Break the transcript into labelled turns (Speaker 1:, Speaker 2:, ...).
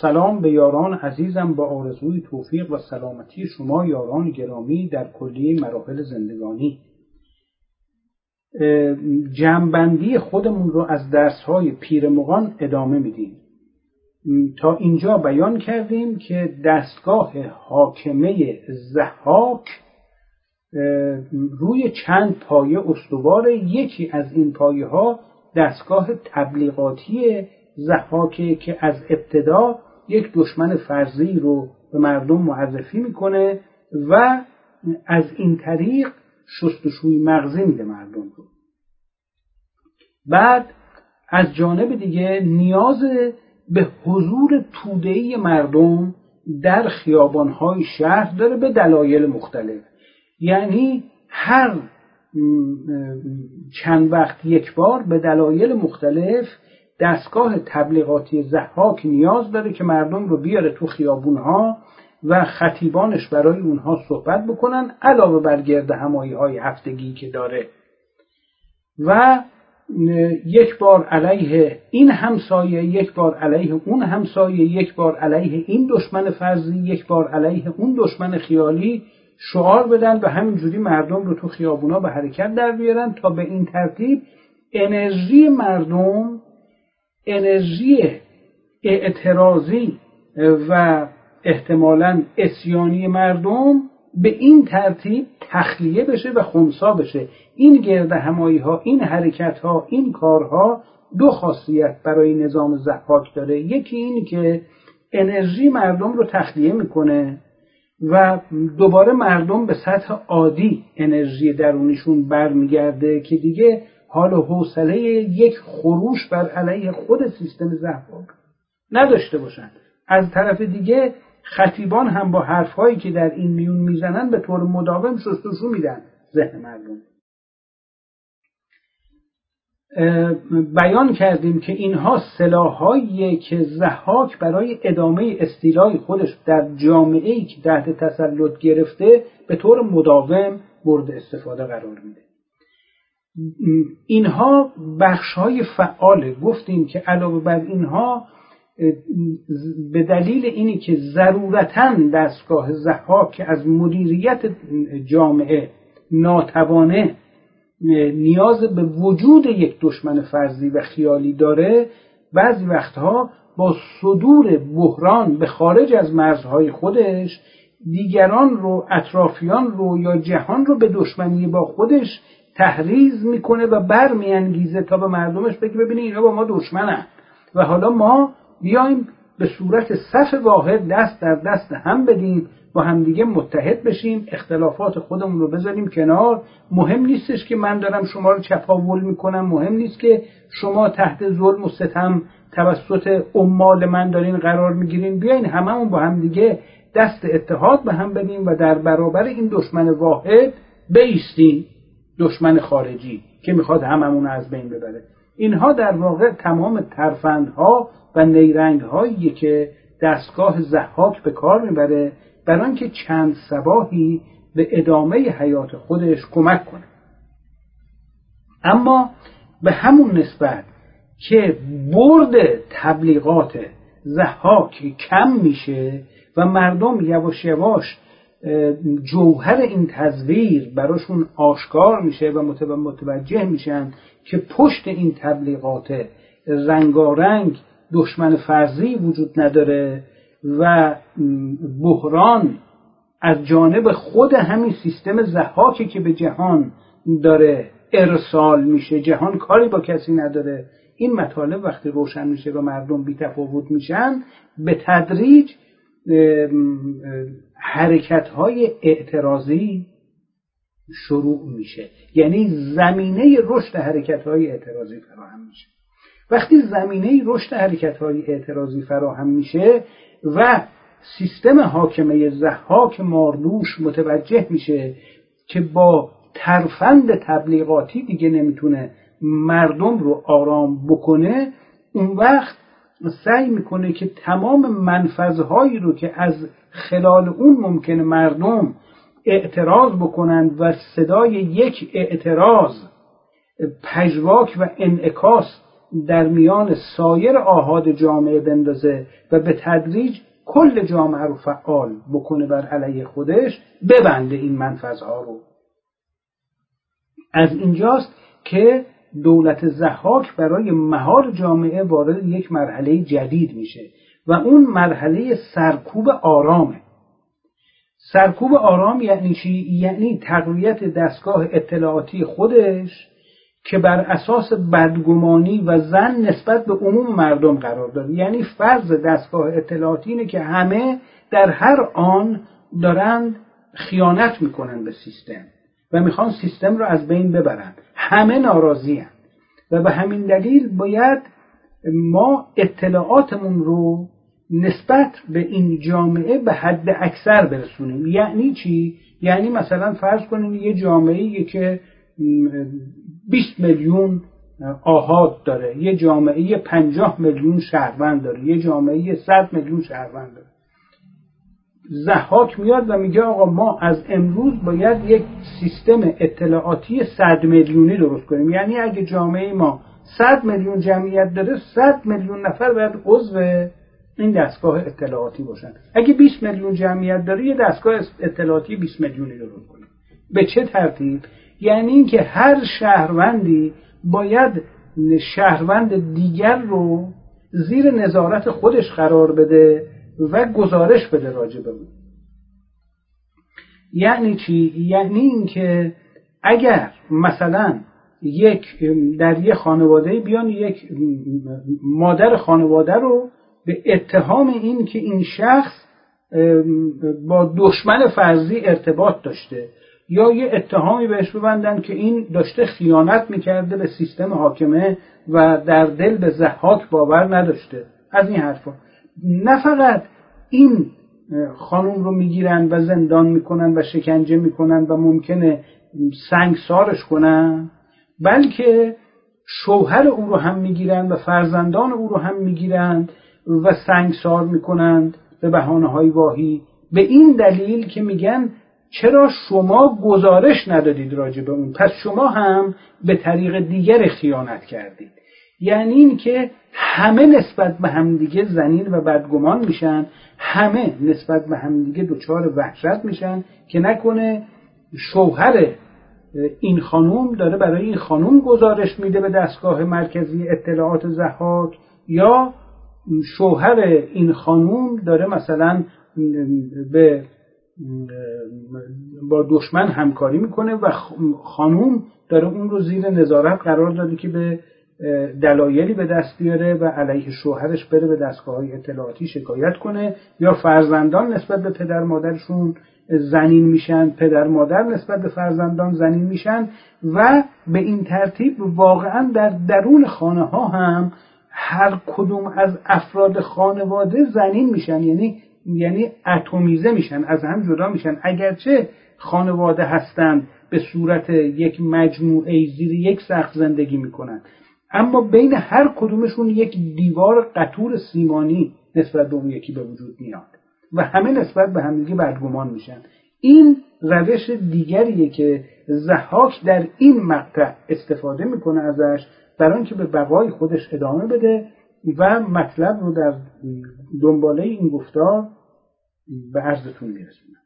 Speaker 1: سلام به یاران عزیزم با آرزوی توفیق و سلامتی شما یاران گرامی در کلیه مراحل زندگانی. جمعبندی خودمون رو از درسهای پیرمغان ادامه میدیم. تا اینجا بیان کردیم که دستگاه حاکمه زحاک روی چند پایه استوار یکی از این پایه ها دستگاه تبلیغاتی زحاکه که از ابتدا یک دشمن فرضی رو به مردم معرفی می‌کنه و از این طریق شستشوی مغزی میده مردم رو. بعد از جانب دیگه نیاز به حضور تودهی مردم در خیابانهای شهر داره به دلایل مختلف. یعنی هر چند وقت یک بار به دلایل مختلف دستگاه تبلیغاتی زحاک نیاز داره که مردم رو بیاره تو خیابونها و خطیبانش برای اونها صحبت بکنن علاوه بر گرد همایی های هفتگی که داره. و یک بار علیه این همسایه یک بار علیه اون همسایه یک بار علیه این دشمن فرضی یک بار علیه اون دشمن خیالی شعار بدن و همینجوری مردم رو تو خیابونا به حرکت در بیارن تا به این ترتیب انرژی مردم انرژی اعتراضی و احتمالا اسیانی مردم به این ترتیب تخلیه بشه و خونسا بشه. این گرد همایی ها این حرکت ها این کارها دو خاصیت برای نظام زحاک داره. یکی این که انرژی مردم رو تخلیه می‌کنه و دوباره مردم به سطح عادی انرژی درونیشون برمیگرده که دیگه حال و حوصله یک خروش بر علیه خود سیستم زحاک نداشته باشن. از طرف دیگه خطیبان هم با حرفهایی که در این میون می‌زنن به طور مداوم شستشو میدن ذهن مردم. بیان کردیم که اینها سلاحهایی که زحاک برای ادامه استیلای خودش در جامعه ای که تحت تسلط گرفته به طور مداوم مورد استفاده قرار میده. اینها بخش های فعاله. گفتیم که علاوه بر اینها به دلیل اینی که ضرورتا دستگاه زحاک که از مدیریت جامعه ناتوانه نیاز به وجود یک دشمن فرضی و خیالی داره بعضی وقتها با صدور بحران به خارج از مرزهای خودش دیگران رو اطرافیان رو یا جهان رو به دشمنی با خودش تحریز می‌کنه و برمیانگیزه تا به مردمش بگه ببینید اینا با ما دشمنن. و حالا ما بیایم به صورت صف واحد دست در دست هم بدیم با همدیگه متحد بشیم اختلافات خودمون رو بذاریم کنار. مهم نیستش که من دارم شما رو چپاول می‌کنم مهم نیست که شما تحت ظلم و ستم توسط عمال من دارین قرار می‌گیرین. بیاین هممون با همدیگه دست اتحاد به هم بدیم و در برابر این دشمن واحد بیستیم. دشمن خارجی که می‌خواد هممون از بین ببره. اینها در واقع تمام ترفندها و نیرنگهایی که دستگاه زحاک به کار می‌بره برای آنکه چند سباهی به ادامه حیات خودش کمک کنه. اما به همون نسبت که برد تبلیغات زحاک کم میشه و مردم یواش یواش جوهر این تزویر براشون آشکار میشه و متوجه میشن که پشت این تبلیغات رنگارنگ دشمن فرضی وجود نداره و بحران از جانب خود همین سیستم زحاکی که به جهان داره ارسال میشه. جهان کاری با کسی نداره. این مطالب وقتی روشن میشه و مردم بی تفاوت میشن به تدریج حرکت های اعتراضی شروع میشه. یعنی زمینه رشد حرکت های اعتراضی فراهم میشه. وقتی زمینه رشد حرکت های اعتراضی فراهم میشه و سیستم حاکمه زحاک ماردوش متوجه میشه که با ترفند تبلیغاتی دیگه نمی‌تونه مردم رو آرام بکنه اون وقت سعی می‌کنه که تمام منفذهایی رو که از خلال اون ممکنه مردم اعتراض بکنند و صدای یک اعتراض پژواک و انعکاس در میان سایر آهاد جامعه بندازه و به تدریج کل جامعه رو فعال بکنه بر علیه خودش ببنده این منفذها رو. از اینجاست که دولت زحاک برای مهار جامعه وارد یک مرحله جدید میشه و اون مرحله سرکوب آرامه. سرکوب آرام یعنی چی؟ یعنی تقویت دستگاه اطلاعاتی خودش که بر اساس بدگمانی و زن نسبت به عموم مردم قرار داره. یعنی فرض دستگاه اطلاعاتی اینه که همه در هر آن دارند خیانت می‌کنن به سیستم. و می‌خوان سیستم رو از بین ببرن. همه ناراضی و به همین دلیل باید ما اطلاعاتمون رو نسبت به این جامعه به حد اکثر برسونیم. یعنی چی؟ یعنی مثلا فرض کنیم یه جامعه که 20 میلیون آهاد داره یه جامعه 50 میلیون شهروند داره یه جامعه 100 میلیون شهروند داره. زحاک میاد و میگه آقا ما از امروز باید یک سیستم اطلاعاتی 100 میلیونی درست کنیم. یعنی اگه جامعه ما 100 میلیون جمعیت داره 100 میلیون نفر باید عضو این دستگاه اطلاعاتی باشن. اگه 20 میلیون جمعیت داره یه دستگاه اطلاعاتی 20 میلیونی درست کنیم. به چه ترتیب؟ یعنی اینکه هر شهروندی باید شهروند دیگر رو زیر نظارت خودش قرار بده و گزارش بده راجع به اون. یعنی چی؟ یعنی اینکه اگر مثلا یک در یه خانواده بیان یک مادر خانواده رو به اتهام این که این شخص با دشمن فرضی ارتباط داشته یا یه اتهامی بهش ببندن که این داشته خیانت می‌کرده به سیستم حاکمه و در دل به زحاک باور نداشته. از این حرفا. نه فقط این خانوم رو می‌گیرن و زندان می‌کنن و شکنجه می‌کنن و ممکنه سنگسارش کنن بلکه شوهر او رو هم می‌گیرن و فرزندان او رو هم می‌گیرند و سنگسار می‌کنند به بحانه های واهی. به این دلیل که میگن چرا شما گزارش ندادید راجع به اون؟ پس شما هم به طریق دیگر خیانت کردید. یعنی این که همه نسبت به همدیگه زنین و بدگمان میشن همه نسبت به همدیگه دچار وحشت میشن که نکنه شوهر این خانوم داره برای این خانوم گزارش میده به دستگاه مرکزی اطلاعات زحاک یا شوهر این خانوم داره مثلا به با دشمن همکاری می‌کنه و خانوم داره اون رو زیر نظارت قرار داده که به دلایلی به دست بیاره و علیه شوهرش بره به دستگاه های اطلاعاتی شکایت کنه یا فرزندان نسبت به پدر مادرشون زنین میشن پدر مادر نسبت به فرزندان زنین میشن و به این ترتیب واقعا در درون خانه ها هم هر کدوم از افراد خانواده زنین میشن یعنی یعنی اتمیزه میشن از هم جدا میشن. اگرچه خانواده هستند به صورت یک مجموعه زیر یک سقف زندگی می‌کنن. اما بین هر کدومشون یک دیوار قطور سیمانی نسبت به اون یکی به وجود میاد و همه نسبت به همدیگه بدگمان میشن. این روش دیگریه که زحاک در این مقطع استفاده می‌کنه ازش برای اینکه به بقای خودش ادامه بده و مطلب رو در دنباله این گفتار به عرضتون میرسونم